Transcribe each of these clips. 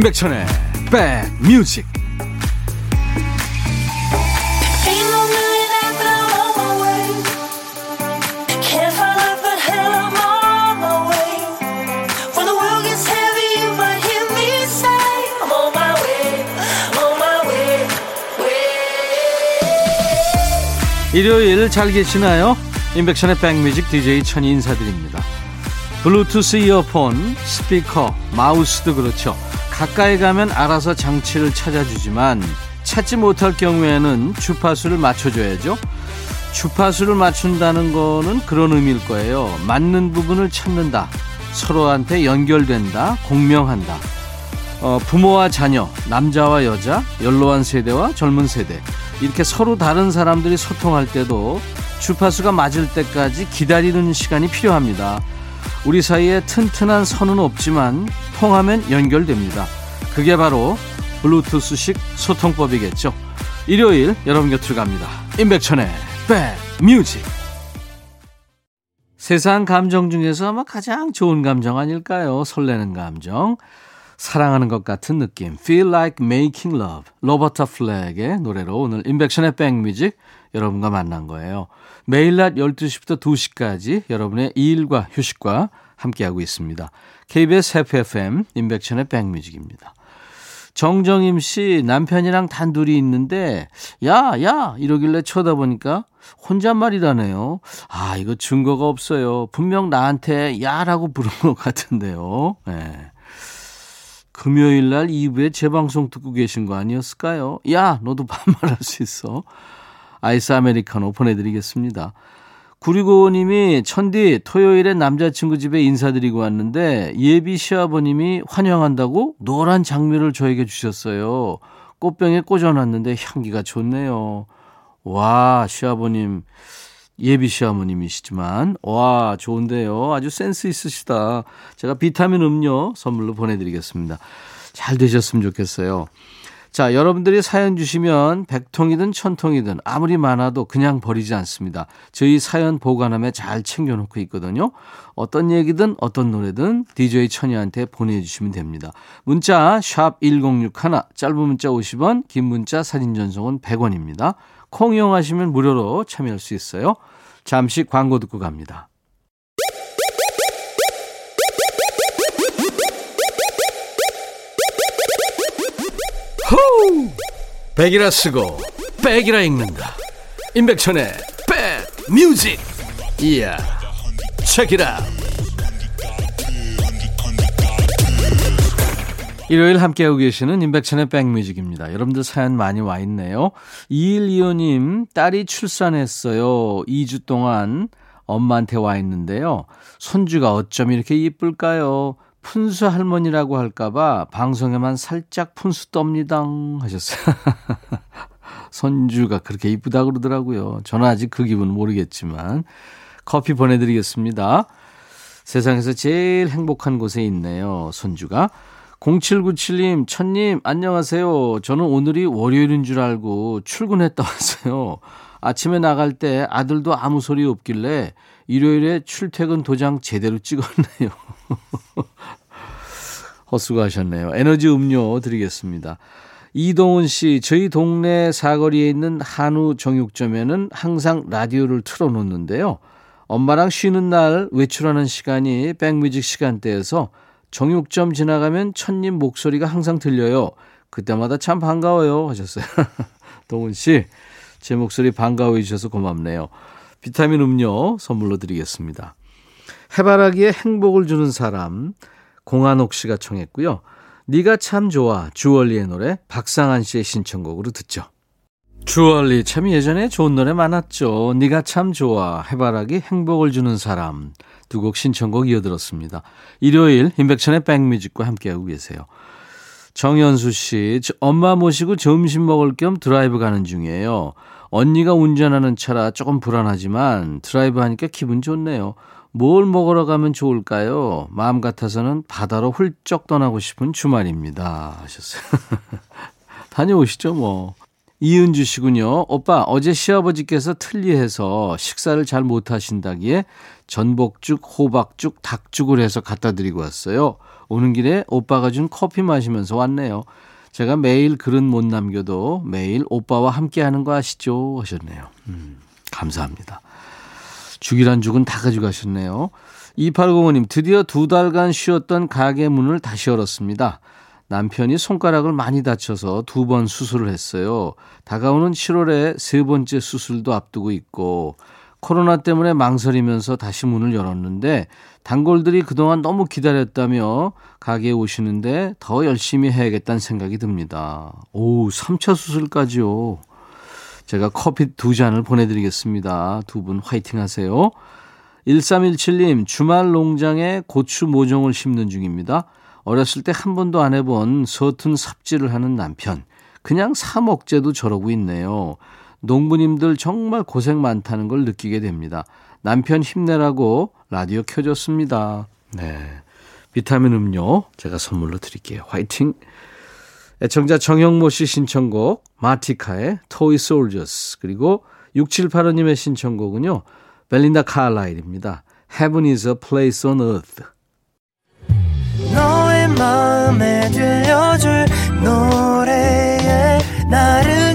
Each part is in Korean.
임백천의 백뮤직 일요일 잘 계시나요? 임백천의 백뮤직 DJ 천이 인사드립니다. 블루투스 이어폰, 스피커, 마우스도 그렇죠. 가까이 가면 알아서 장치를 찾아주지만 찾지 못할 경우에는 주파수를 맞춰줘야죠. 주파수를 맞춘다는 거는 그런 의미일 거예요. 맞는 부분을 찾는다. 서로한테 연결된다. 공명한다. 어, 부모와 자녀, 남자와 여자, 연로한 세대와 젊은 세대. 이렇게 서로 다른 사람들이 소통할 때도 주파수가 맞을 때까지 기다리는 시간이 필요합니다. 우리 사이에 튼튼한 선은 없지만 통하면 연결됩니다. 그게 바로 블루투스식 소통법이겠죠. 일요일 여러분 곁으로 갑니다. 임백천의 백뮤직 세상 감정 중에서 아마 가장 좋은 감정 아닐까요? 설레는 감정. 사랑하는 것 같은 느낌. Feel like making love. 로버타 플랙의 노래로 오늘 임백천의 백뮤직 여러분과 만난 거예요. 매일 낮 12시부터 2시까지 여러분의 일과 휴식과 함께하고 있습니다. KBS FFM 인백션의 백뮤직입니다. 정정임 씨 남편이랑 단둘이 있는데 야, 야 이러길래 쳐다보니까 혼잣말이라네요. 아, 이거 증거가 없어요. 분명 나한테 야라고 부른 것 같은데요. 네. 금요일 날 2부에 재방송 듣고 계신 거 아니었을까요? 야, 너도 반말할 수 있어. 아이스 아메리카노 보내드리겠습니다. 9655님이 천디 토요일에 남자친구 집에 인사드리고 왔는데 예비 시아버님이 환영한다고 노란 장미를 저에게 주셨어요. 꽃병에 꽂아놨는데 향기가 좋네요. 와, 시아버님. 예비 시아버님이시지만, 와, 좋은데요. 아주 센스 있으시다. 제가 비타민 음료 선물로 보내드리겠습니다. 잘 되셨으면 좋겠어요. 자, 여러분들이 사연 주시면 100통이든 1000통이든 아무리 많아도 그냥 버리지 않습니다. 저희 사연 보관함에 잘 챙겨놓고 있거든요. 어떤 얘기든 어떤 노래든 DJ 천이한테 보내주시면 됩니다. 문자 1061, 짧은 문자 50원, 긴 문자 사진 전송은 100원입니다. 콩 이용하시면 무료로 참여할 수 있어요. 잠시 광고 듣고 갑니다. 호우! 백이라 쓰고 백이라 읽는다. 임백천의 백 뮤직. 이야. 책이라. 일요일 함께하고 계시는 임백천의 백뮤직입니다. 여러분들 사연 많이 와 있네요. 2125님, 딸이 출산했어요. 2주 동안 엄마한테 와 있는데요. 손주가 어쩜 이렇게 이쁠까요? 푼수 할머니라고 할까봐 방송에만 살짝 푼수 떱니다 하셨어요. 손주가 그렇게 이쁘다 그러더라고요. 저는 아직 그 기분은 모르겠지만 커피 보내드리겠습니다. 세상에서 제일 행복한 곳에 있네요. 손주가. 0797님, 천님, 안녕하세요. 저는 오늘이 월요일인 줄 알고 출근했다 왔어요. 아침에 나갈 때 아들도 아무 소리 없길래 일요일에 출퇴근 도장 제대로 찍었네요. 헛수고하셨네요. 에너지 음료 드리겠습니다. 이동훈 씨, 저희 동네 사거리에 있는 한우 정육점에는 항상 라디오를 틀어놓는데요. 엄마랑 쉬는 날 외출하는 시간이 백뮤직 시간대에서 정육점 지나가면 천님 목소리가 항상 들려요. 그때마다 참 반가워요. 하셨어요. 동훈 씨, 제 목소리 반가워해 주셔서 고맙네요. 비타민 음료 선물로 드리겠습니다. 해바라기에 행복을 주는 사람, 공한옥 씨가 청했고요. 네가 참 좋아, 주얼리의 노래 박상한 씨의 신청곡으로 듣죠. 주얼리 참 예전에 좋은 노래 많았죠. 네가 참 좋아, 해바라기 행복을 주는 사람 두 곡 신청곡 이어들었습니다. 일요일 임백천의 백뮤직과 함께하고 계세요. 정현수 씨, 엄마 모시고 점심 먹을 겸 드라이브 가는 중이에요. 언니가 운전하는 차라 조금 불안하지만 드라이브 하니까 기분 좋네요. 뭘 먹으러 가면 좋을까요? 마음 같아서는 바다로 훌쩍 떠나고 싶은 주말입니다. 하셨어요. 다녀오시죠, 뭐. 이은주 씨군요. 오빠, 어제 시아버지께서 틀니 해서 식사를 잘 못하신다기에 전복죽, 호박죽, 닭죽을 해서 갖다 드리고 왔어요. 오는 길에 오빠가 준 커피 마시면서 왔네요. 제가 매일 글은 못 남겨도 매일 오빠와 함께 하는 거 아시죠? 하셨네요. 음, 감사합니다. 죽이란 죽은 다 가져가셨네요. 2805님, 드디어 두 달간 쉬었던 가게 문을 다시 열었습니다. 남편이 손가락을 많이 다쳐서 두 번 수술을 했어요. 다가오는 7월에 세 번째 수술도 앞두고 있고 코로나 때문에 망설이면서 다시 문을 열었는데 단골들이 그동안 너무 기다렸다며 가게에 오시는데 더 열심히 해야겠다는 생각이 듭니다. 오, 3차 수술까지요. 제가 커피 두 잔을 보내드리겠습니다. 두 분 화이팅 하세요. 1317님, 주말 농장에 고추 모종을 심는 중입니다. 어렸을 때 한 번도 안 해본 서툰 삽질을 하는 남편. 그냥 사 먹재도 저러고 있네요. 농부님들 정말 고생 많다는 걸 느끼게 됩니다. 남편 힘내라고 라디오 켜줬습니다. 네. 비타민 음료 제가 선물로 드릴게요. 화이팅! 애청자 정영모 씨 신청곡 마티카의 토이 솔저스 그리고 6785님의 신청곡은요. 벨린다 카라일입니다. Heaven is a place on earth. 너의 마음에 들려줄 노래에 나를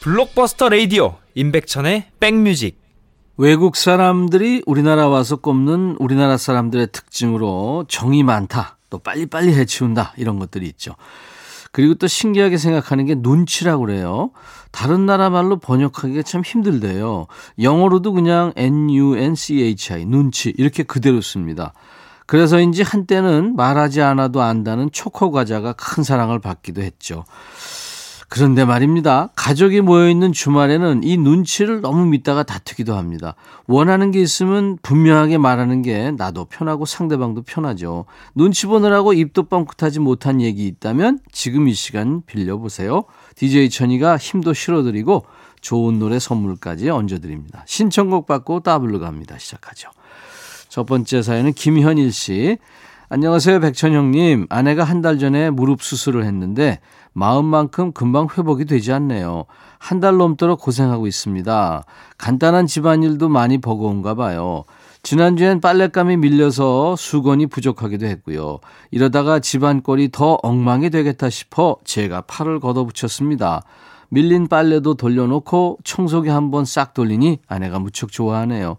블록버스터 레이디오 임백천의 백뮤직 외국 사람들이 우리나라 와서 꼽는 우리나라 사람들의 특징으로 정이 많다 또 빨리빨리 해치운다 이런 것들이 있죠 그리고 또 신기하게 생각하는 게 눈치라고 그래요. 다른 나라 말로 번역하기가 참 힘들대요. 영어로도 그냥 N-U-N-C-H-I, 눈치, 이렇게 그대로 씁니다. 그래서인지 한때는 말하지 않아도 안다는 초코 과자가 큰 사랑을 받기도 했죠. 그런데 말입니다. 가족이 모여있는 주말에는 이 눈치를 너무 믿다가 다투기도 합니다. 원하는 게 있으면 분명하게 말하는 게 나도 편하고 상대방도 편하죠. 눈치 보느라고 입도 뻥끗하지 못한 얘기 있다면 지금 이 시간 빌려보세요. DJ 천이가 힘도 실어드리고 좋은 노래 선물까지 얹어드립니다. 신청곡 받고 따블로 갑니다. 시작하죠. 첫 번째 사연은 김현일 씨. 안녕하세요, 백천형님. 아내가 한 달 전에 무릎 수술을 했는데 마음만큼 금방 회복이 되지 않네요. 한 달 넘도록 고생하고 있습니다. 간단한 집안일도 많이 버거운가 봐요. 지난주엔 빨랫감이 밀려서 수건이 부족하기도 했고요. 이러다가 집안꼴이 더 엉망이 되겠다 싶어 제가 팔을 걷어붙였습니다. 밀린 빨래도 돌려놓고 청소기 한번 싹 돌리니 아내가 무척 좋아하네요.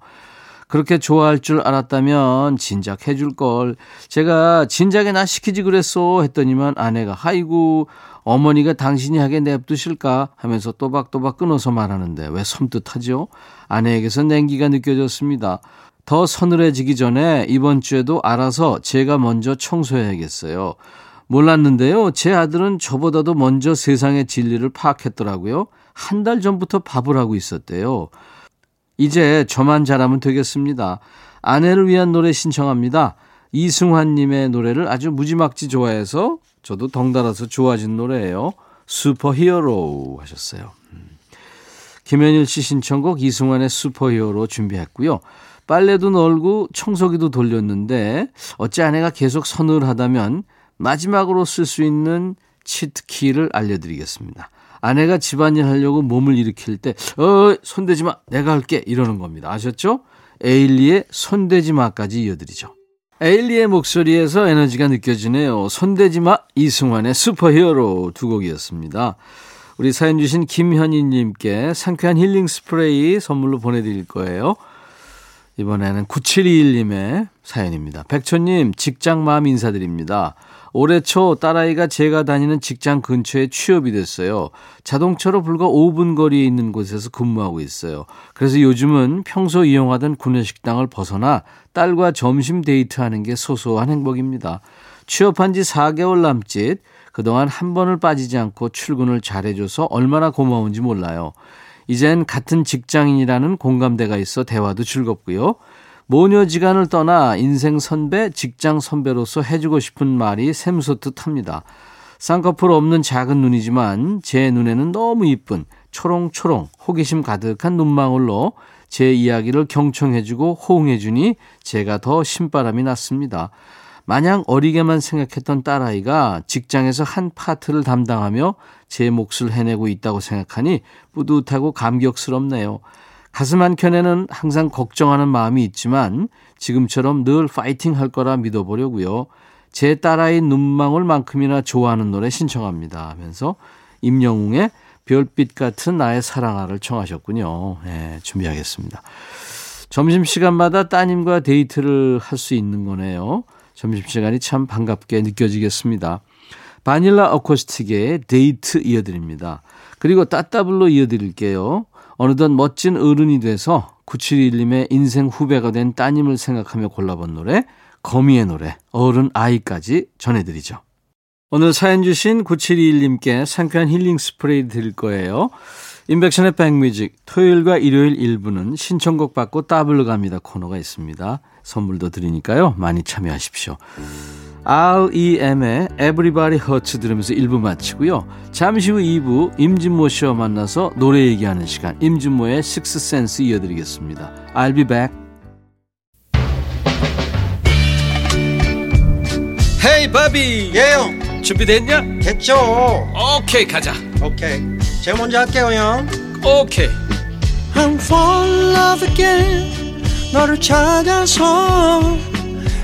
그렇게 좋아할 줄 알았다면 진작 해줄 걸. 제가 진작에 나 시키지 그랬어 했더니만 아내가 하이고 어머니가 당신이 하게 냅두실까 하면서 또박또박 끊어서 말하는데 왜 섬뜩하죠? 아내에게서 냉기가 느껴졌습니다. 더 서늘해지기 전에 이번 주에도 알아서 제가 먼저 청소해야겠어요. 몰랐는데요. 제 아들은 저보다도 먼저 세상의 진리를 파악했더라고요. 한 달 전부터 밥을 하고 있었대요. 이제 저만 잘하면 되겠습니다. 아내를 위한 노래 신청합니다. 이승환님의 노래를 아주 무지막지 좋아해서 저도 덩달아서 좋아진 노래예요. 슈퍼히어로 하셨어요. 음. 김현일 씨 신청곡 이승환의 슈퍼히어로 준비했고요. 빨래도 널고 청소기도 돌렸는데 어찌 아내가 계속 서늘하다면 마지막으로 쓸 수 있는 치트키를 알려드리겠습니다. 아내가 집안일 하려고 몸을 일으킬 때, 어, 손대지 마, 내가 할게. 이러는 겁니다. 아셨죠? 에일리의 손대지 마까지 이어드리죠. 에일리의 목소리에서 에너지가 느껴지네요. 손대지 마, 이승환의 슈퍼히어로 두 곡이었습니다. 우리 사연 주신 김현희님께 상쾌한 힐링 스프레이 선물로 보내드릴 거예요. 이번에는 9721님의 사연입니다. 백천님, 직장맘 인사드립니다. 올해 초 딸아이가 제가 다니는 직장 근처에 취업이 됐어요. 자동차로 불과 5분 거리에 있는 곳에서 근무하고 있어요. 그래서 요즘은 평소 이용하던 구내식당을 벗어나 딸과 점심 데이트하는 게 소소한 행복입니다. 취업한 지 4개월 남짓 그동안 한 번을 빠지지 않고 출근을 잘해줘서 얼마나 고마운지 몰라요. 이젠 같은 직장인이라는 공감대가 있어 대화도 즐겁고요. 모녀지간을 떠나 인생 선배, 직장 선배로서 해주고 싶은 말이 샘솟듯 합니다. 쌍꺼풀 없는 작은 눈이지만 제 눈에는 너무 이쁜 초롱초롱 호기심 가득한 눈망울로 제 이야기를 경청해주고 호응해주니 제가 더 신바람이 났습니다. 마냥 어리게만 생각했던 딸아이가 직장에서 한 파트를 담당하며 제 몫을 해내고 있다고 생각하니 뿌듯하고 감격스럽네요. 가슴 한켠에는 항상 걱정하는 마음이 있지만 지금처럼 늘 파이팅 할 거라 믿어보려고요. 제 딸아이 눈망울만큼이나 좋아하는 노래 신청합니다 하면서 임영웅의 별빛 같은 나의 사랑아를 청하셨군요. 네, 준비하겠습니다. 점심시간마다 따님과 데이트를 할 수 있는 거네요. 점심시간이 참 반갑게 느껴지겠습니다. 바닐라 어쿠스틱의 데이트 이어드립니다. 그리고 따따블로 이어드릴게요. 어느덧 멋진 어른이 돼서 9721님의 인생 후배가 된 따님을 생각하며 골라본 노래 거미의 노래 어른 아이까지 전해드리죠. 오늘 사연 주신 9721님께 상쾌한 힐링 스프레이 드릴 거예요. 인백션의 백뮤직 토요일과 일요일 일부는 신청곡 받고 따블로 갑니다 코너가 있습니다. 선물도 드리니까요. 많이 참여하십시오. REM의 Everybody Hurts 들으면서 1부 마치고요. 잠시 후 2부 임진모 씨와 만나서 노래 얘기하는 시간 임진모의 Six Sense 이어드리겠습니다. I'll be back. 헤이 바비 예영 준비됐냐? 됐죠 오케이 가자 오케이 제가 먼저 할게요 형 오케이 I'm fall in love again 너를 찾아서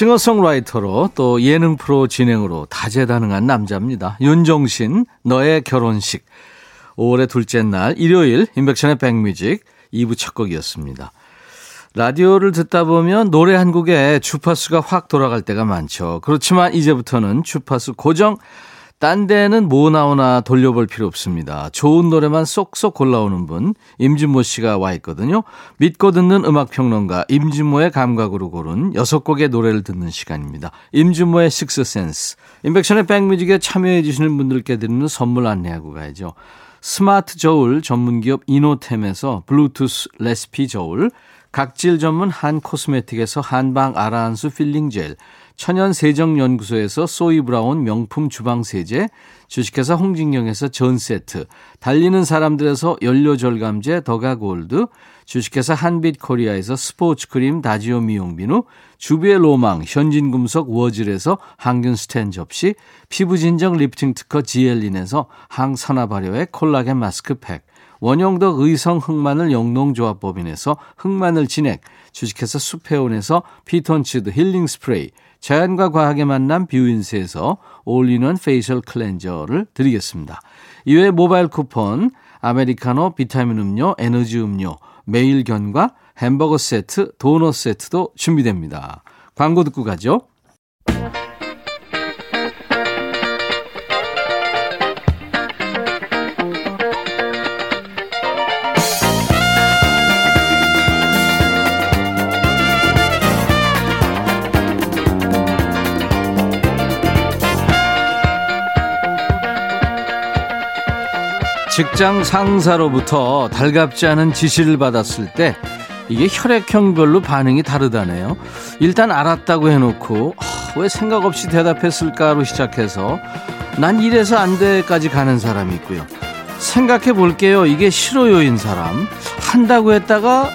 싱어송라이터로 또 예능 프로 진행으로 다재다능한 남자입니다. 윤종신 너의 결혼식 5월의 둘째 날 일요일 인백션의 백뮤직 2부 첫 곡이었습니다. 라디오를 듣다 보면 노래 한 곡에 주파수가 확 돌아갈 때가 많죠. 그렇지만 이제부터는 주파수 고정 딴 데는 뭐 나오나 돌려볼 필요 없습니다. 좋은 노래만 쏙쏙 골라오는 분 임진모 씨가 와 있거든요. 믿고 듣는 음악평론가 임진모의 감각으로 고른 여섯 곡의 노래를 듣는 시간입니다. 임진모의 Sixth Sense. 인백션의 백뮤직에 참여해 주시는 분들께 드리는 선물 안내하고 가야죠. 스마트 저울 전문기업 이노템에서 블루투스 레시피 저울 각질 전문 한 코스메틱에서 한방 아라한수 필링 젤 천연 세정연구소에서 소이 브라운 명품 주방 세제, 주식회사 홍진경에서 전 세트, 달리는 사람들에서 연료 절감제 더가 골드, 주식회사 한빛 코리아에서 스포츠 크림 다지오 미용 비누, 주비의 로망 현진금속 워즐에서 항균 스텐 접시, 피부 진정 리프팅 특허 지엘린에서 항산화 발효의 콜라겐 마스크팩, 원형덕 의성 흑마늘 영농조합법인에서 흑마늘 진액, 주식회사 수페온에서 피톤치드 힐링 스프레이, 자연과 과학의 만남 뷰인스에서 올리는 페이셜 클렌저를 드리겠습니다. 이외에 모바일 쿠폰, 아메리카노, 비타민 음료, 에너지 음료, 매일견과 햄버거 세트, 도넛 세트도 준비됩니다. 광고 듣고 가죠. 직장 상사로부터 달갑지 않은 지시를 받았을 때 이게 혈액형별로 반응이 다르다네요. 일단 알았다고 해놓고 왜 생각 없이 대답했을까로 시작해서 난 이래서 안 돼까지 가는 사람이 있고요. 생각해 볼게요. 이게 싫어요인 사람 한다고 했다가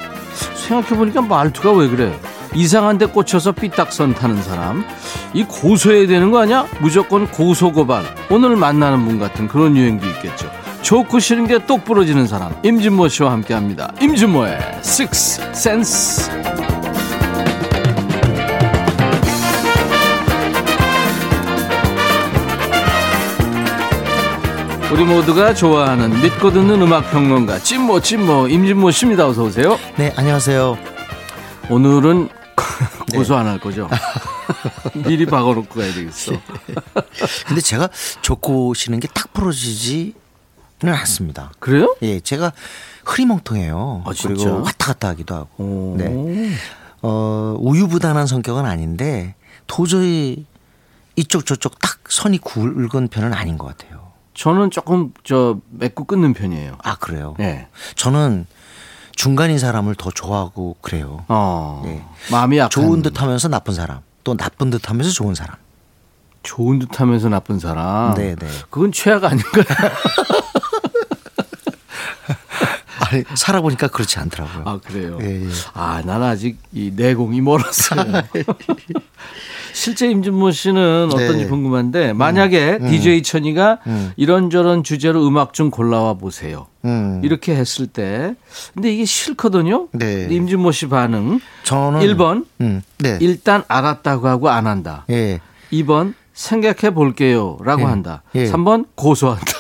생각해 보니까 말투가 왜 그래? 이상한데 꽂혀서 삐딱선 타는 사람 이 고소해야 되는 거 아니야? 무조건 고소 고발 오늘 만나는 분 같은 그런 유행도 있겠죠. 좋고 싫은 게 똑 부러지는 사람 임진모 씨와 함께합니다. 임진모의 Six Sense. 우리 모두가 좋아하는 믿고 듣는 음악 평론가 찐모 찐모 임진모 씨입니다. 어서 오세요. 네 안녕하세요. 오늘은 네. 고소 네. 안할 거죠. 미리 박아놓고 가야 되겠어. 네. 근데 제가 좋고 싫은 게 딱 부러지지 않습니다. 그래요? 예, 제가 흐리멍텅해요. 아? 그리고 왔다 갔다 하기도 하고. 오. 네. 어, 우유부단한 성격은 아닌데 도저히 이쪽 저쪽 딱 선이 굵은 편은 아닌 것 같아요. 저는 조금 저 맺고 끊는 편이에요. 아, 그래요? 네. 저는 중간인 사람을 더 좋아하고 그래요. 어. 네. 마음이 약한 좋은 듯 하면서 나쁜 사람. 또 나쁜 듯 하면서 좋은 사람. 좋은 듯하면서 나쁜 사람. 네, 네. 그건 최악 아닌가요? 아니, 살아보니까 그렇지 않더라고요. 아 그래요. 예, 예. 아, 난 아직 이 내공이 멀었어요. 실제 임준모 씨는 어떤지 네. 궁금한데 만약에 DJ 천이가 음. 이런저런 주제로 음악 좀 골라와 보세요. 음. 이렇게 했을 때 근데 이게 싫거든요. 네. 임준모 씨 반응 저는 1번 음, 네. 일단 알았다고 하고 안 한다. 예. 2번 생각해 볼게요라고 예. 한다. 예. 3번 고소한다.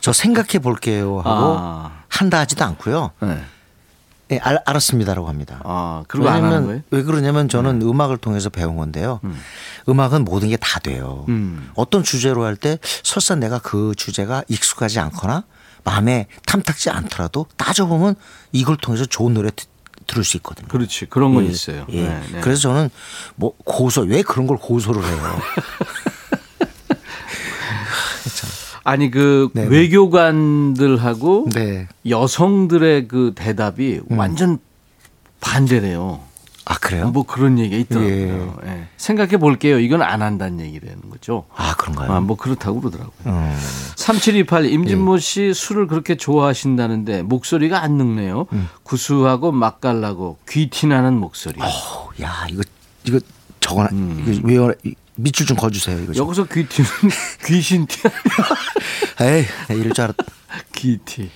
저 생각해 볼게요 하고 아. 한다 하지도 않고요. 네. 예, 알, 알았습니다라고 합니다. 아, 그리고 거예요? 왜 그러냐면 저는 음. 악을 통해서 배운 건데요. 음. 악은 모든 게 다 돼요. 음. 어떤 주제로 할 때 설사 내가 그 주제가 익숙하지 않거나 마음에 탐탁지 않더라도 따져보면 이걸 통해서 좋은 노래 드- 들을 수 있거든요. 그렇지. 그런 건 예, 있어요. 예. 네, 네. 그래서 저는 뭐 고소 왜 그런 걸 고소를 해요. 아니 그 네네. 외교관들하고 네. 여성들의 그 대답이 음. 완전 반대래요. 아 그래요? 뭐 그런 얘기가 있더라고요. 예. 생각해 볼게요. 이건 안 한다는 얘기라는 거죠. 아 그런가요? 아, 뭐 그렇다고 그러더라고요. 음. 3728 임진모 예. 씨 술을 그렇게 좋아하신다는데 목소리가 안 늙네요. 음. 구수하고 맛깔나고 귀티나는 목소리. 어, 야 이거 이거 저거 음. 이거 외워 밑줄 좀 거주세요 이거. 좀. 여기서 귀티는 귀신티? 에이 이럴 줄 알았. 귀티.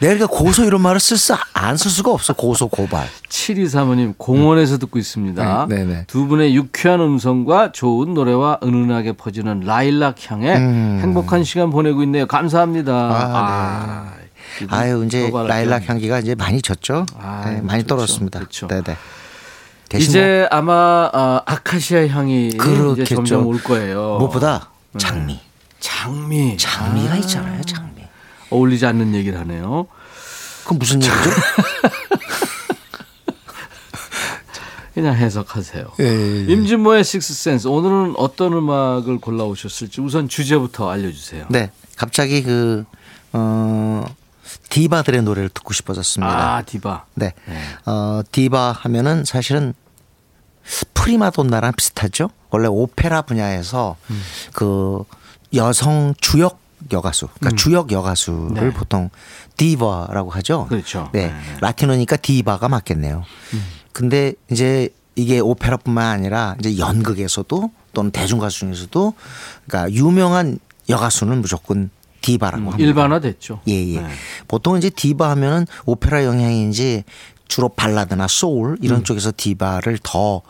내가 고소 이런 말을 쓸수안쓸 수가 없어 고소 고발. 7235님 공원에서 듣고 있습니다. 네, 네, 네. 두 분의 유쾌한 음성과 좋은 노래와 은은하게 퍼지는 라일락 향에 음. 행복한 시간 보내고 있네요. 감사합니다. 아, 네. 아유 이제 도발할 라일락 때. 향기가 이제 많이 졌죠. 아, 네, 많이 좋죠. 떨어졌습니다. 그렇죠. 네네. 이제 아마 어, 아카시아 향이 이제 그렇겠죠. 점점 올 거예요. 뭐 무엇보다 장미. 장미. 장미가 아, 있잖아요. 장미. 어울리지 않는 얘기를 하네요. 그건 무슨 얘기죠? 그냥 해석하세요. 예, 예, 예. 임진모의 식스센스 오늘은 어떤 음악을 골라 오셨을지 우선 주제부터 알려주세요. 네. 갑자기 그 어, 디바들의 노래를 듣고 싶어졌습니다. 아 디바. 네. 어, 디바 하면은 사실은 프리마돈나랑 비슷하죠. 원래 오페라 분야에서 음. 그 여성 주역 여가수, 그러니까 주역 여가수를 네. 보통 디바라고 하죠. 그렇죠. 네. 네. 라틴어니까 디바가 맞겠네요. 근데 이제 이게 오페라뿐만 아니라 이제 연극에서도 또는 대중가수 중에서도 그러니까 유명한 여가수는 무조건 디바라고 합니다. 음, 일반화됐죠. 예, 예. 네. 보통 이제 디바 하면은 오페라 영향인지 주로 발라드나 소울 이런 음. 쪽에서 디바를 더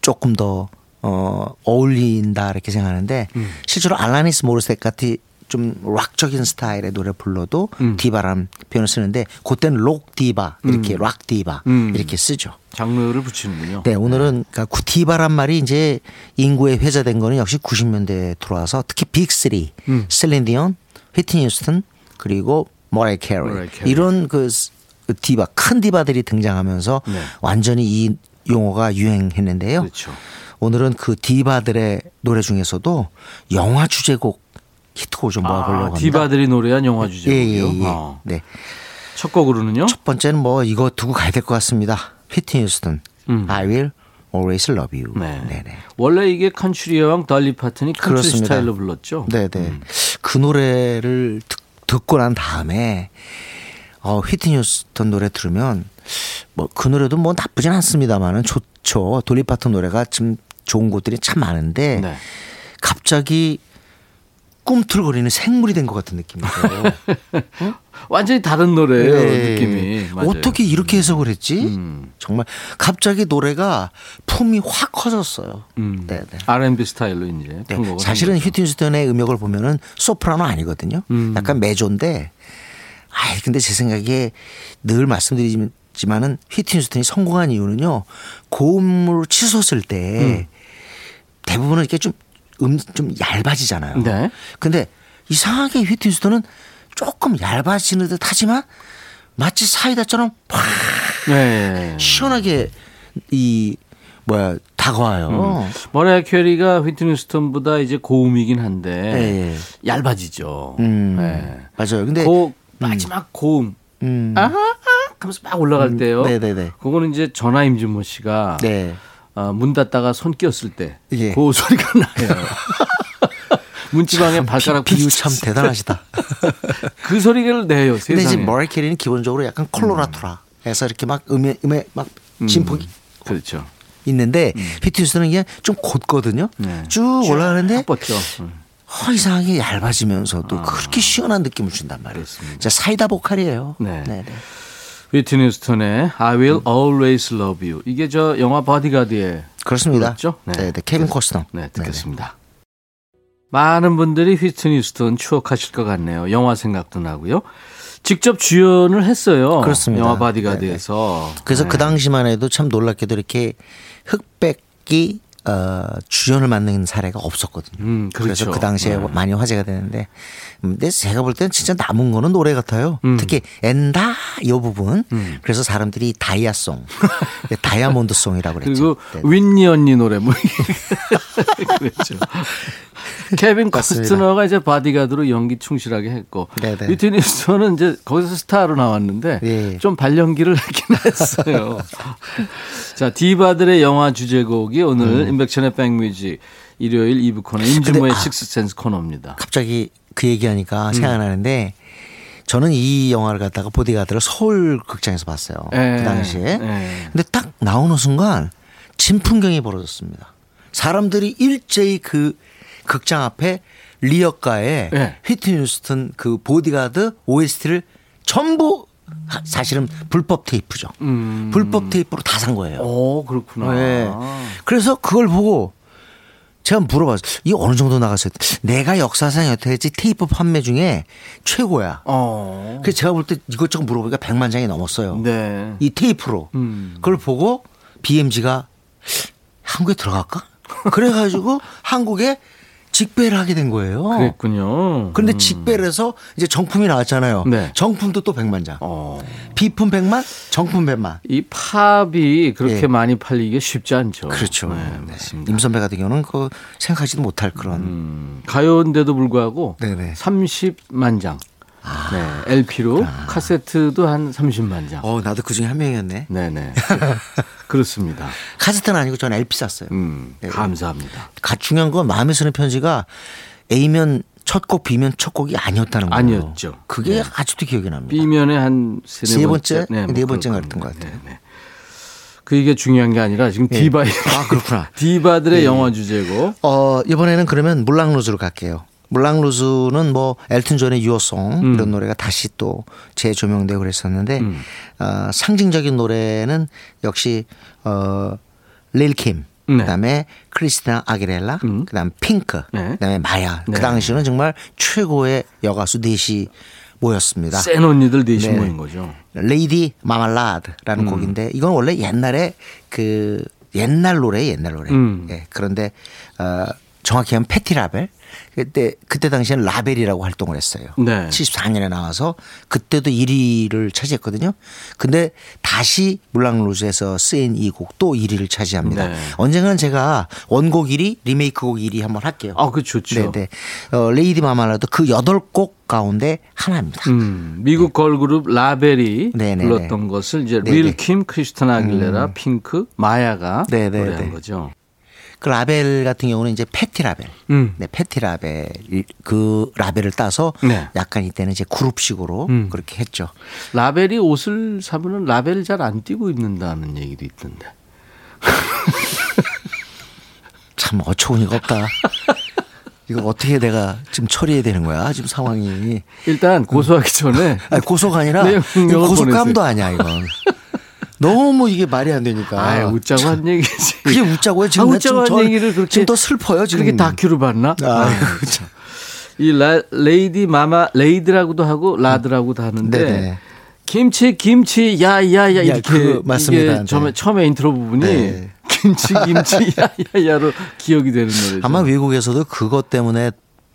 조금 더 어, 어울린다 이렇게 생각하는데 음. 실제로 알라니스 모리셋 같이 좀 락적인 스타일의 노래 불러도 음. 디바라는 표현을 쓰는데 그때는 록 디바 이렇게 락 디바 음. 이렇게 쓰죠. 장르를 붙이는군요. 네, 오늘은 그러니까 구- 디바란 말이 이제 인구에 회자된 거는 역시 90년대에 들어와서 특히 빅3, 음. 셀린 디온, 휘트니 휴스턴 그리고 머라이어 캐리. 이런 그 스- 그 디바 큰 디바들이 등장하면서 네. 완전히 이 용어가 유행했는데요. 그렇죠. 오늘은 그 디바들의 노래 중에서도 영화 주제곡 히트곡 좀 모아보려고 아, 합니다. 디바들이 노래한 영화 예, 주제곡이요. 예, 예. 어. 네. 첫 곡으로는요. 첫 번째는 뭐 이거 두고 가야 될 것 같습니다. 휘트니 휴스턴, 음. I will always love you. 네. 네네. 원래 이게 컨츄리 여왕 덜리 파튼이 컨츄리. 스타일로 불렀죠. 네네. 그 노래를 듣, 듣고 난 다음에 어, 휘트니 휴스턴 노래 들으면 뭐 그 노래도 뭐 나쁘진 않습니다만은 좋죠. 돌리파튼 노래가 좀 좋은 곳들이 참 많은데 네. 갑자기 꿈틀거리는 생물이 된 것 같은 느낌이에요. 완전히 다른 노래예요 네. 느낌이. 맞아요. 어떻게 이렇게 해석을 했지? 음. 정말 갑자기 노래가 품이 확 커졌어요. 음. 네, 네. R&B 스타일로 이제 네, 사실은 한 거죠. 휘트니 스턴의 음역을 보면은 소프라노 아니거든요. 음. 약간 메조인데, 아이 근데 제 생각에 늘 말씀드리지만은 휘트니 스턴이 성공한 이유는요 고음으로 치솟을 때 대부분은 이렇게 좀 음 좀 얇아지잖아요. 네. 근데 이상하게 휘트니 휴스턴은 조금 얇아지는 듯 하지만 마치 사이다처럼 팍 네. 시원하게 이 뭐야 다가와요. 머라이어 캐리가 휘트니 휴스턴보다 이제 고음이긴 한데 네. 얇아지죠. 음. 네. 맞아요. 근데 고 마지막 고음 음. 아하 아 하면서 막 올라갈 때요. 네네네. 그거는 이제 저나 임진모 씨가 네. 어, 문 닫다가 손 끼었을 때그 예. 소리가 나요. 문지방에 발가락 비, 유 참 대단하시다. 그 소리를 내요. 근데 이제 세상에. 머리 캐리는 기본적으로 약간 콜로라투라 해서 이렇게 막 음에 음에 막 진폭이 그렇죠. 있는데 피트니스는 그냥 좀 곧거든요. 네. 쭉 올라가는데 딱 뻗죠. 음. 어, 이상하게 얇아지면서도 그렇게 시원한 느낌을 준단 말이에요. 자 사이다 보컬이에요. 네. 네, 네. 휘트니 휴스턴의 I Will Always Love You. 이게 저 영화 바디가드에 그렇습니다. 네. 네, 네. 케빈 코스너. 네, 듣겠습니다. 많은 분들이 휘트니 휴스턴 추억하실 것 같네요. 영화 생각도 나고요. 직접 주연을 했어요. 그렇습니다. 영화 바디가드에서. 그래서 네. 그 당시만 해도 참 놀랍게도 이렇게 흑백이 어, 주연을 맡는 사례가 없었거든요. 음, 그렇죠. 그래서 그 당시에 네. 많이 화제가 되는데, 음, 근데 제가 볼 때는 진짜 남은 거는 노래 같아요. 음. 특히 And I 이 부분. 그래서 사람들이 다이아송, 다이아몬드송이라고 그랬죠. 그리고 네. 휘트니 언니 노래 뭐 그랬죠. 케빈. 코스트너가 이제 바디가드로 연기 충실하게 했고 네네. 휘트니 휴스턴은 이제 거기서 스타로 나왔는데 예. 좀 발연기를 했긴 했어요. 자 디바들의 영화 주제곡이 오늘 인백션의 백뮤직 일요일 2부 코너 임진모의 음. 아. Sixth Sense 코너입니다. 갑자기 그 얘기하니까 음. 생각나는데, 저는 이 영화를 갖다가 보디가드를 서울 극장에서 봤어요. 예. 그 당시에. 예. 근데 딱 나오는 순간 진풍경이 벌어졌습니다. 사람들이 일제히 그 극장 앞에 리어가에 예. 휘트니 휴스턴 그 보디가드 OST를 전부 하- 사실은 불법 테이프죠. 음. 불법 테이프로 다 산 거예요. 오 그렇구나. 네. 그래서 그걸 보고 제가 물어봤어요. 이 어느 정도 나갔어요? 내가 역사상 여태까지 테이프 판매 중에 최고야. 어. 그래서 제가 볼 때 이것저것 물어보니까 100만 장이 넘었어요. 네. 이 테이프로. 음. 그걸 보고 BMG가 한국에 들어갈까? 그래가지고 한국에 직배를 하게 된 거예요. 그랬군요. 그런데 음. 직배를 해서 이제 정품이 나왔잖아요. 네. 정품도 또 100만 장. 어. 비품 100만, 정품 100만. 이 팝이 그렇게 예. 많이 팔리기 쉽지 않죠. 그렇죠. 네, 네. 맞습니다. 임 선배 같은 경우는 그 생각하지도 못할 그런. 음, 가요인데도 불구하고 네네. 아. 30만 장. 네, LP로 카세트도 한 30만 장. 어, 나도 그 중에 한 명이었네. 네네. 그렇습니다. 카세트는 아니고 저는 LP 샀어요. 음, 네. 감사합니다. 가 중요한 건 마음에 쓰는 편지가 A면 첫 곡, B면 첫 곡이 아니었다는 거예요. 아니었죠. 그게 네. 아직도 기억이 납니다. B면에 한 세 번째? 뭐네 그럴 그랬던 것. 같아요. 네, 네. 그 이게 중요한 게 아니라 지금 예. 디바 아, 그렇구나. 디바들의 영화 주제곡 어, 이번에는 그러면 물랑루즈로 갈게요. 물랑 루즈는 뭐 엘튼 존의 Your Song 음. 이런 노래가 다시 또 재조명되고 그랬었는데 어, 상징적인 노래는 역시 어, 릴킴 네. 그다음에 크리스티나 아길레라 음. 그다음 핑크 네. 그다음에 마야 네. 그 당시는 정말 최고의 여가수 넷이 모였습니다. 센 언니들 넷이 네. 모인 거죠. Lady Marmalade라는 곡인데 이건 원래 옛날에 그 옛날 노래 옛날 노래. 음. 예. 그런데 어 정확히 하면 패티라벨 그때 그때 당시에는 라벨이라고 활동을 했어요. 네. 74년에 나와서 그때도 1위를 차지했거든요. 근데 다시 물랑 루즈에서 쓰인 이 곡도 1위를 차지합니다. 네. 언젠가는 제가 원곡 1위, 리메이크곡 1위 한번 할게요. 아, 그 좋죠. 네, 네. 어, Lady Marmalade도 그 8곡 가운데 하나입니다. 음, 미국 걸그룹 라벨이 네, 네, 불렀던 네. 것을 이제 네, 네. 릴 킴, 크리스티나 아길레라, 핑크, 마야가 네, 네, 노래한 네. 거죠. 그 라벨 같은 경우는 이제 패티 라벨. 음. 네, 패티 라벨 그 라벨을 따서 네. 약간 이때는 이제 그룹식으로 음. 그렇게 했죠. 라벨이 옷을 사면은 라벨 잘 안 띄고 입는다는 얘기도 있던데. 참 어처구니가 없다. 이거 어떻게 내가 지금 처리해야 되는 거야? 지금 상황이. 일단 고소하기 전에 아니, 고소가 아니라 고소감도. 아니야 이건. 너무 이게 말이 안 되니까. 아, 웃자고 한 얘기지. 그게 웃자고요. 지금 아, 나 웃자고 한 저- 얘기를 그렇게 지금 더 슬퍼요. 지금. 그렇게 다큐를 봤나? 아, 참. 이 라, Lady Marmalade라고도 하고 라드라고도 하는데 네네. 김치 김치 야야야 이렇게 그거 맞습니다. 네. 처음에 처음에 인트로 부분이 네. 김치 김치 야야야로 기억이 되는 노래죠. 아마 외국에서도 그것 때문에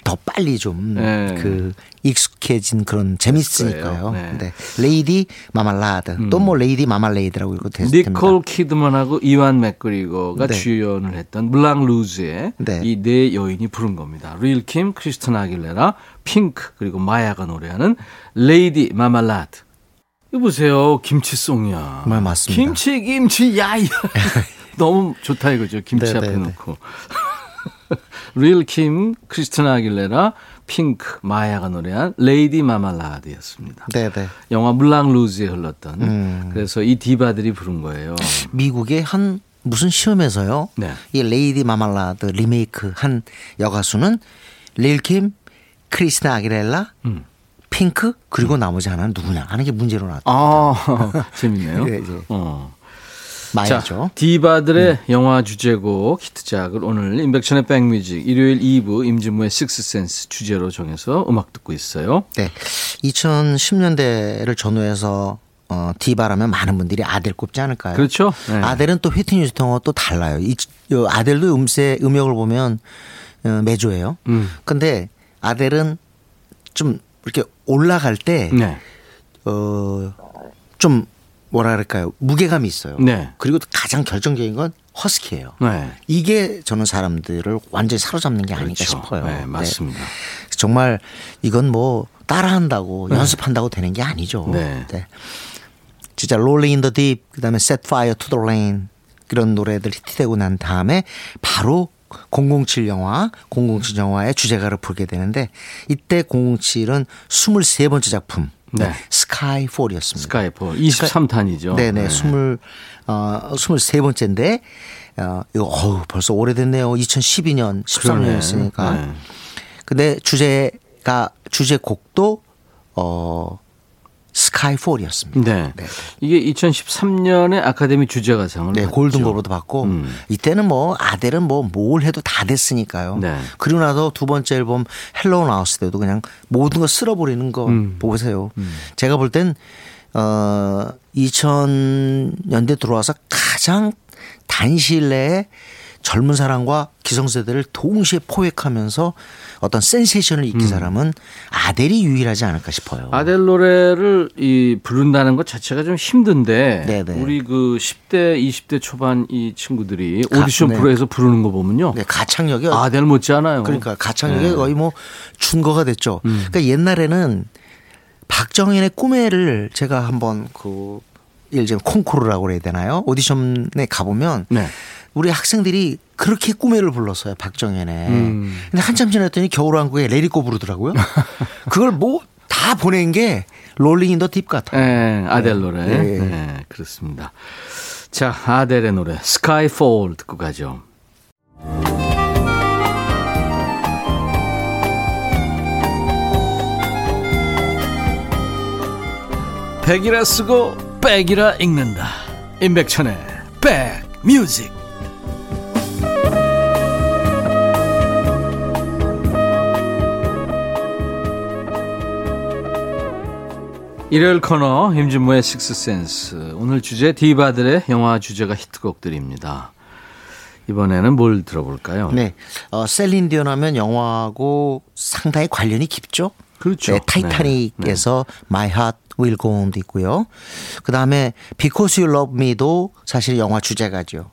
더 빨리 좀그 네. 익숙해진 그런 재밌으니까요. 네. 음. 네. Lady Marmalade 또 뭐 Lady Marmalade라고 읽어도 됩니다. 니콜 키드만하고 이완 맥그리거가 네. 주연을 했던 물랑 루즈의 네. 이 네 여인이 부른 겁니다. 릴 킴, 크리스틴 아길레라, 핑크 그리고 마야가 노래하는 Lady Marmalade. 이거 보세요. 김치송이야. 네, 맞습니다. 김치 김치 야야. 너무 좋다 이거죠. 김치 네, 앞에 네, 네. 놓고. 릴 킴, 크리스틴 아길레라, 핑크, 마야가 노래한 Lady Marmalade였습니다. 네, 네. 영화 물랑 루즈에 흘렀던 음. 그래서 이 디바들이 부른 거예요. 미국의 한 무슨 시험에서요. 네. 이 Lady Marmalade 리메이크 한 여가수는 릴킴, 크리스티나 아길레라, 음. 핑크 그리고 나머지 하나는 누구냐 하는 게 문제로 나왔다. 아 재밌네요. 네, 네. 어. 마야죠. 자, 디바들의 영화 주제곡 히트작을 오늘 인백션의 백뮤직 일요일 2부 임진무의 식스센스 주제로 정해서 음악 듣고 있어요. 네. 2010년대를 전후해서 어, 디바라면 많은 분들이 아델 꼽지 않을까요? 그렇죠. 네. 아델은 또 휘트니 휴스턴과 또 달라요. 이, 이 아델도 음세 음역을 보면 어, 매조예요. 음. 근데 아델은 좀 이렇게 올라갈 때 네. 어, 좀 뭐라 그럴까요? 무게감이 있어요. 네. 그리고 가장 결정적인 건 허스키예요. 네. 이게 저는 사람들을 완전히 사로잡는 게 아닐까 그렇죠. 싶어요. 네, 맞습니다. 정말 이건 뭐 따라한다고 연습한다고 되는 게 아니죠. 네. 진짜 Rolling in the Deep 그다음에 Set Fire to the Rain 그런 노래들 히트되고 난 다음에 바로 007 영화, 007 영화의 주제가를 부르게 되는데 이때 007은 23번째 작품 네. 스카이폴이었습니다. 스카이폴 23탄이죠. 네네, 스물 어 스물 세 번째인데 어 이거 어우 벌써 오래됐네요. 2012년, 13년이었으니까. 네. 근데 주제가 주제곡도 어 스카이폴이었습니다. 네. 네. 이게 2013년에 아카데미 주제가상을 네. 골든글로브도 받고 음. 이때는 뭐 아델은 뭐 뭘 해도 다 됐으니까요. 네. 그리고 나서 두 번째 앨범 Hello 나왔을 때도 그냥 모든 거 쓸어버리는 거 음. 보세요. 제가 볼 땐 어, 2000년대 들어와서 가장 단시일 내에 젊은 사람과 기성세대를 동시에 포획하면서 어떤 센세이션을 일으킨 사람은 아델이 유일하지 않을까 싶어요. 음. 아델 노래를 이 부른다는 것 자체가 좀 힘든데 네네. 우리 그 10대, 20대 초반 이 친구들이 가- 오디션 네. 프로에서 부르는 거 보면요. 네, 가창력이 아델 못지 않아요. 그러니까 가창력이 네. 음. 거의 뭐 준거가 됐죠. 그러니까 옛날에는 박정현의 꿈에를 제가 한번 그 예를 들면 콩쿠르라고 그래야 되나요? 오디션에 가보면 네. 우리 학생들이 그렇게 꿈에를 불렀어요 박정현의. 음. 근데 한참 지났더니 겨울왕국에 Let It Go 부르더라고요. 그걸 뭐 다 보낸 게 Rolling in the Deep 같아요. 네, 아델 노래. 네. 네. 그렇습니다. 자, 아델의 노래 스카이폴 듣고 가죠. 백이라 쓰고 백이라 읽는다. 임백천의 백뮤직. 일요일 코너 임진모의 식스센스 오늘 주제 디바들의 영화 주제가 히트곡들입니다. 이번에는 뭘 들어볼까요? 네. 어, 셀린 디온 하면 영화하고 상당히 관련이 깊죠. 그렇죠. 네, 타이타닉에서 My Heart Will Go On도 있고요. 그 다음에 Because You Love Me도 사실 영화 주제가죠.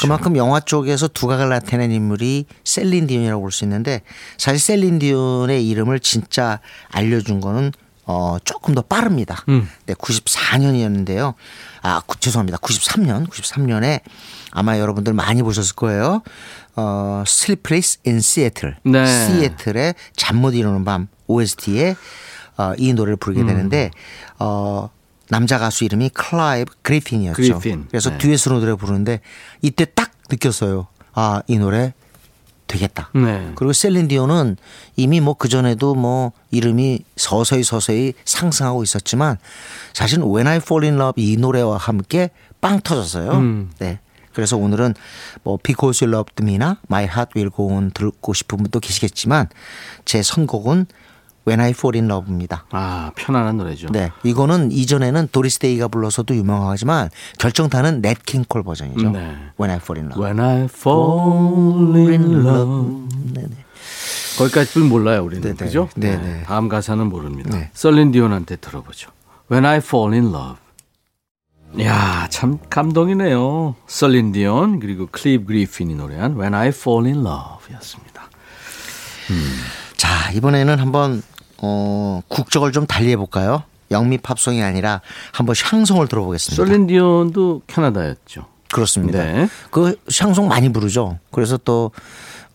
그만큼 영화 쪽에서 두각을 나타낸 인물이 셀린 디온이라고 볼 수 있는데 사실 셀린 디온의 이름을 진짜 알려준 거는 어 조금 더 빠릅니다. 음. 네, 94년이었는데요. 아, 구- 죄송합니다. 93년, 93년에 아마 여러분들 많이 보셨을 거예요. 어, Sleepless in Seattle. 네. 시애틀의 잠 못 이루는 밤 OST에 어, 이 노래를 부르게 음. 되는데 어, 남자 가수 이름이 클라이브 그리핀이었죠. 그리핀. 그래서 네. 듀엣으로 노래 부르는데 이때 딱 느꼈어요. 아, 이 노래 되겠다. 네. 그리고 셀린디온은 이미 뭐 그전에도 뭐 이름이 서서히 서서히 상승하고 있었지만 사실 When I Fall in Love 이 노래와 함께 빵 터졌어요. 음. 네. 그래서 오늘은 뭐 Because You Loved Me나 My Heart Will Go On 듣고 싶은 분도 계시겠지만 제 선곡은 When I Fall in Love입니다. 아, 편안한 노래죠. 네. 이거는 이전에는 도리스 데이가 불러서도 유명하지만 결정타는 넷 킹콜 버전이죠. 네. When I Fall in Love. When I fall in love. 네네. 거기까지 줄 몰라요, 우리는. 네네. 그죠? 네네. 다음 가사는 모릅니다. 네. 썰린 디온한테 들어보죠. When I fall in love. 야, 참 감동이네요. 썰린 디온 그리고 클립 그리핀이 노래한 When I fall in love였습니다. 자, 이번에는 한번 어, 국적을 좀 달리해 볼까요? 영미 팝송이 아니라 한번 샹송을 들어보겠습니다. 셀린 디온도 캐나다였죠. 그렇습니다. 네. 그 샹송 많이 부르죠. 그래서 또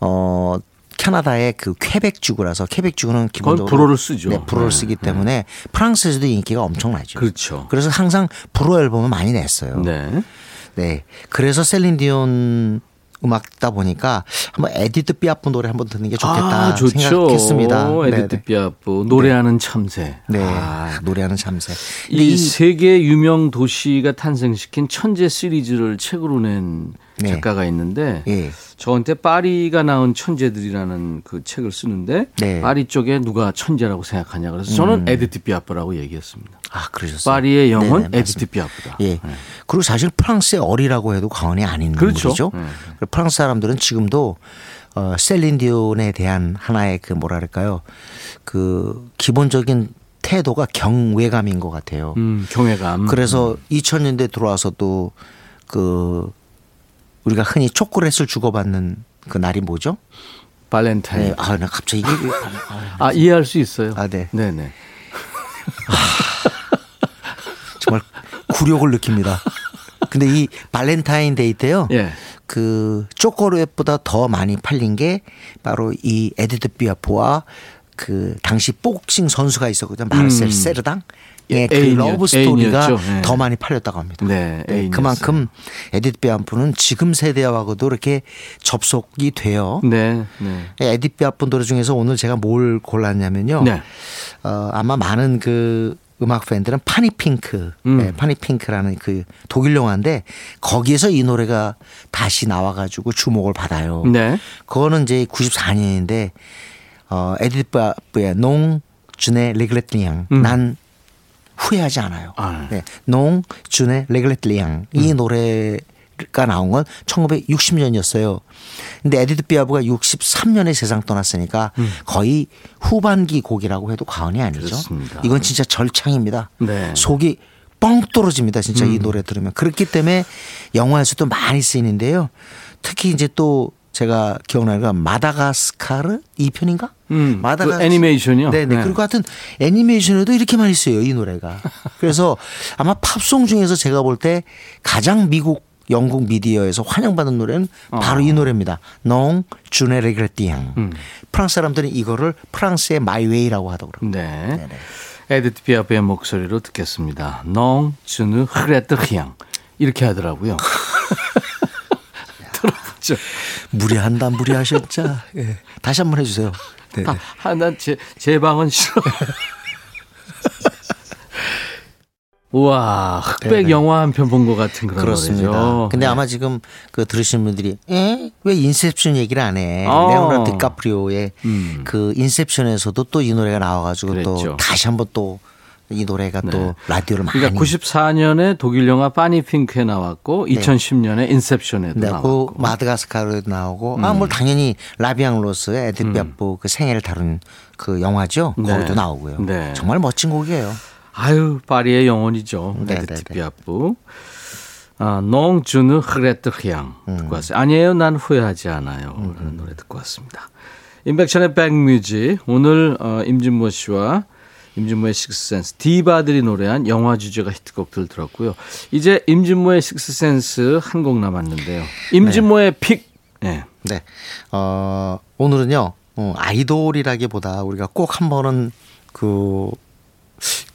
어, 캐나다의 그 퀘벡 지구라서 퀘벡 지구는 기본적으로 불어를 쓰죠. 네, 불어를 네, 쓰기 때문에 프랑스에서도 인기가 엄청나죠. 그렇죠. 그래서 항상 불어 앨범을 많이 냈어요. 네. 네. 그래서 셀린 디온 음악 듣다 보니까 한번 에디트 피아프 노래 한번 듣는 게 좋겠다 아, 좋죠. 생각했습니다. 에디트 네네. 피아프 노래하는 참새. 네. 아, 노래하는 참새. 이이 세계 유명 도시가 탄생시킨 천재 시리즈를 책으로 낸 네. 작가가 있는데 예. 저한테 파리가 낳은 천재들이라는 그 책을 쓰는데 네. 음. 파리 쪽에 누가 천재라고 생각하냐 그래서 저는 에디트 피아프라고 얘기했습니다. 아, 그러셨어요. 파리의 영혼 네네, 에디트. 피아프다. 예. 그리고 사실 프랑스의 얼이라고 해도 과언이 아닌 그렇죠. 인물이죠. 네. 프랑스 사람들은 지금도 어, 셀린디온에 대한 하나의 그 뭐랄까요. 그 기본적인 태도가 경외감인 것 같아요. 음, 경외감. 그래서 2000년대 들어와서도 그 우리가 흔히 초콜릿을 주고받는 그 날이 뭐죠? 발렌타인. 네. 아, 나 갑자기 이게 아 이해할 수 있어요. 아, 네. 네 네. 정말 굴욕을 느낍니다. 근데 이 발렌타인 데이 때요. 예. 그 초콜릿보다 더 많이 팔린 게 바로 이 에디트 피아프와 그 당시 복싱 선수가 있었거든요. 마르셀 음. 세르당. 예, 예, 그 애인이었- 러브 스토리가 애인이었죠. 예. 더 많이 팔렸다고 합니다. 네, 네. 그만큼 에디트 피아프는 지금 세대하고도 이렇게 접속이 돼요. 네. 네. 에디트 피아프 노래 중에서 오늘 제가 뭘 골랐냐면요. 네. 어, 아마 많은 그 음악 팬들은 파니핑크, 음. 네, 파니핑크라는 그 독일 영화인데 거기에서 이 노래가 다시 나와가지고 주목을 받아요. 네. 그거는 이제 94년인데 어, 에디트 피아프의 Non, je ne 음. 난 후회하지 않아요. 아. 네. Non, je ne regrette rien 이 노래가 나온 건 1960년이었어요. 근데 에디트 피아프가 63년에 세상 떠났으니까 거의 후반기 곡이라고 해도 과언이 아니죠. 그렇습니다. 이건 진짜 절창입니다. 네. 속이 뻥 떨어집니다. 진짜 이 노래 들으면. 그렇기 때문에 영화에서도 많이 쓰이는데요. 특히 이제 또 제가 기억나는 건 마다가스카르 2편인가? 음, 그 애니메이션이요? 네네. 네. 그리고 하여튼 애니메이션에도 이렇게 많이 쓰여요. 이 노래가. 그래서 아마 팝송 중에서 제가 볼 때 가장 미국 영국 미디어에서 환영받은 노래는 바로 이 노래입니다. 농 주네 레 그레티앙. 음. 프랑스 사람들은 이거를 프랑스의 마이웨이라고 하더라고요. 네. 네네. 에디트 피아프의 목소리로 듣겠습니다. 농 흐레트 향 이렇게 하더라고요. 들어보죠. 무리한다 무리하셨자. 예. 다시 한번 해주세요. 네. 아, 하나 제, 제 방은 싫어. 우와 흑백 네네. 영화 한 편 본 것 같은 그런 그렇습니다. 노래죠. 근데 네. 아마 지금 그 들으시는 분들이 에? 왜 인셉션 얘기를 안 해? 어. 레오나르도 디카프리오의 음. 그 인셉션에서도 또 이 노래가 나와가지고 그랬죠. 또 다시 한번 또 이 노래가 네. 또 라디오를 많이 그러니까 94년에 독일 영화 파니 핑크에 나왔고 2010년에 인셉션에도 네, 그 나왔고. 마드가스카르도 나오고 음. 아 뭐 당연히 라비앙 로스의 에드피아프 그 생애를 다룬 그 영화죠. 네. 거기도 나오고요. 네. 정말 멋진 곡이에요. 아유 파리의 영혼이죠. 네, 에디트 네, 네. 피아프. 아, 농 주느 흐레트 향 음. 듣고 왔어요. 아니에요, 난 후회하지 않아요. 라는 노래 듣고 왔습니다. 인백션의 백뮤직 오늘 어, 임진모 씨와 임진모의 식스센스 디바들이 노래한 영화 주제가 히트곡들 들었고요. 이제 임진모의 식스센스 한 곡 남았는데요. 임진모의 픽. 네. 네. 어, 오늘은요, 어, 아이돌이라기보다 우리가 꼭 한 번은 그,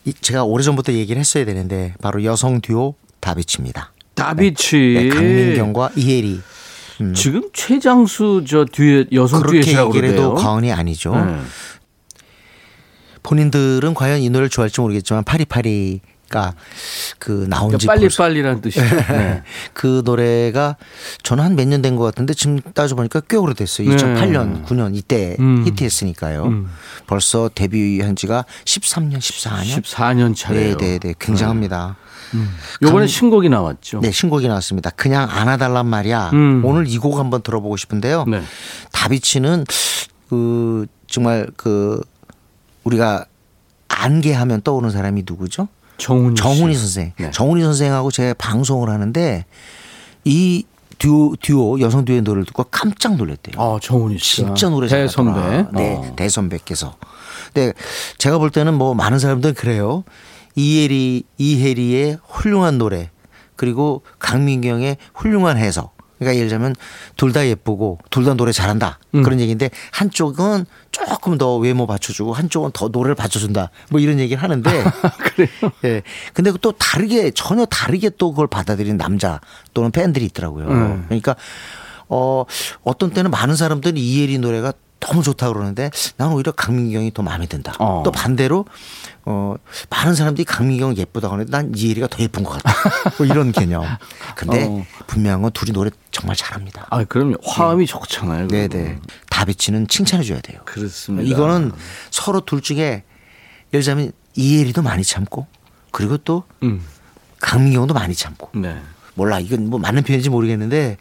이- 제가 오래전부터 얘기를 했어야 되는데, 바로 여성 듀오 다비치입니다. 다비치. 네, 강민경과 이혜리. 지금 최장수 저 뒤에 여성 그렇게 듀엣이라고 얘기를 해도 그러대요. 과언이 아니죠. 네. 본인들은 과연 이 노래를 좋아할지 모르겠지만 파리파리 가 그 나온 지 그러니까 빨리 벌써 빨리라는 뜻이죠. 네. 그 노래가 저는 한 몇 년 된 것 같은데 지금 따져 보니까 꽤 오래됐어요. 네. 2008년, 9년 이때 음. 히트했으니까요. 음. 벌써 데뷔한 지가 13년, 14년? 14년 차래요. 네, 네, 네. 굉장합니다. 요번에 강- 신곡이 나왔죠. 네, 신곡이 나왔습니다. 그냥 안아달란 말이야. 음. 오늘 이 곡 한번 들어보고 싶은데요. 네. 다비치는 그 정말 그 우리가 안개하면 떠오르는 사람이 누구죠? 정훈이 씨. 정훈이 선생. 네. 정훈이 선생하고 제가 방송을 하는데 이 듀오, 듀오 여성 듀오의 노래를 듣고 깜짝 놀랐대요. 아, 정훈이 씨. 진짜 노래 대선배. 잘하더라. 네, 어. 대선배께서. 근데 제가 볼 때는 뭐 많은 사람들은 그래요. 이혜리 이혜리의 훌륭한 노래 그리고 강민경의 훌륭한 해석. 그러니까 예를 들자면 둘 다 예쁘고 둘 다 노래 잘한다 음. 그런 얘기인데 한쪽은 조금 더 외모 받쳐주고 한쪽은 더 노래를 받쳐준다 뭐 이런 얘기를 하는데 그래요? 예. 근데 또 다르게 전혀 다르게 또 그걸 받아들이는 남자 또는 팬들이 있더라고요. 음. 그러니까 어 어떤 때는 많은 사람들이 이혜리 노래가 너무 좋다 그러는데 나는 오히려 강민경이 더 마음에 든다. 어. 또 반대로 어 많은 사람들이 강민경 예쁘다고 하는데 난 이혜리가 더 예쁜 것 같다. 뭐 이런 개념. 근데 어. 분명한 건 둘이 노래 정말 잘합니다. 아, 그럼요. 화음이 좋잖아요. 네네. 그리고. 다비치는 칭찬해 줘야 돼요. 그렇습니다. 이거는 서로 둘 중에 예를 들자면 이혜리도 많이 참고 그리고 또 음. 강민경도 많이 참고 네. 몰라 이건 뭐 맞는 표현인지 모르겠는데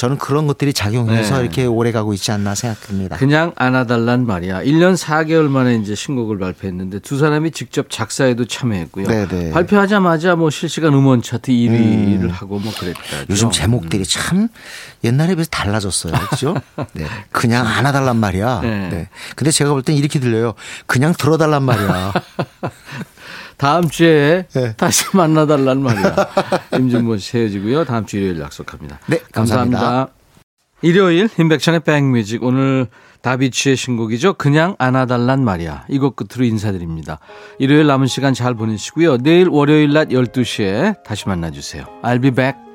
저는 그런 것들이 작용해서 네. 이렇게 오래 가고 있지 않나 생각합니다. 그냥 안아달란 말이야. 1년 4개월 만에 이제 신곡을 발표했는데 두 사람이 직접 작사에도 참여했고요. 네네. 발표하자마자 뭐 실시간 음원 차트 1위를 하고 뭐 그랬다. 요즘 제목들이 참 옛날에 비해서 달라졌어요. 그죠? 네. 그냥 안아달란 말이야. 네. 네. 근데 제가 볼 땐 이렇게 들려요. 그냥 들어달란 말이야. 다음 주에 네. 다시 만나달란 말이야. 임준모 씨 헤어지고요. 다음 주 일요일 약속합니다. 네, 감사합니다. 일요일 임백천의 백뮤직 오늘 다비치의 신곡이죠. 그냥 안아달란 말이야. 이곡 끝으로 인사드립니다. 일요일 남은 시간 잘 보내시고요. 내일 월요일 낮 12시에 다시 만나주세요. I'll be back.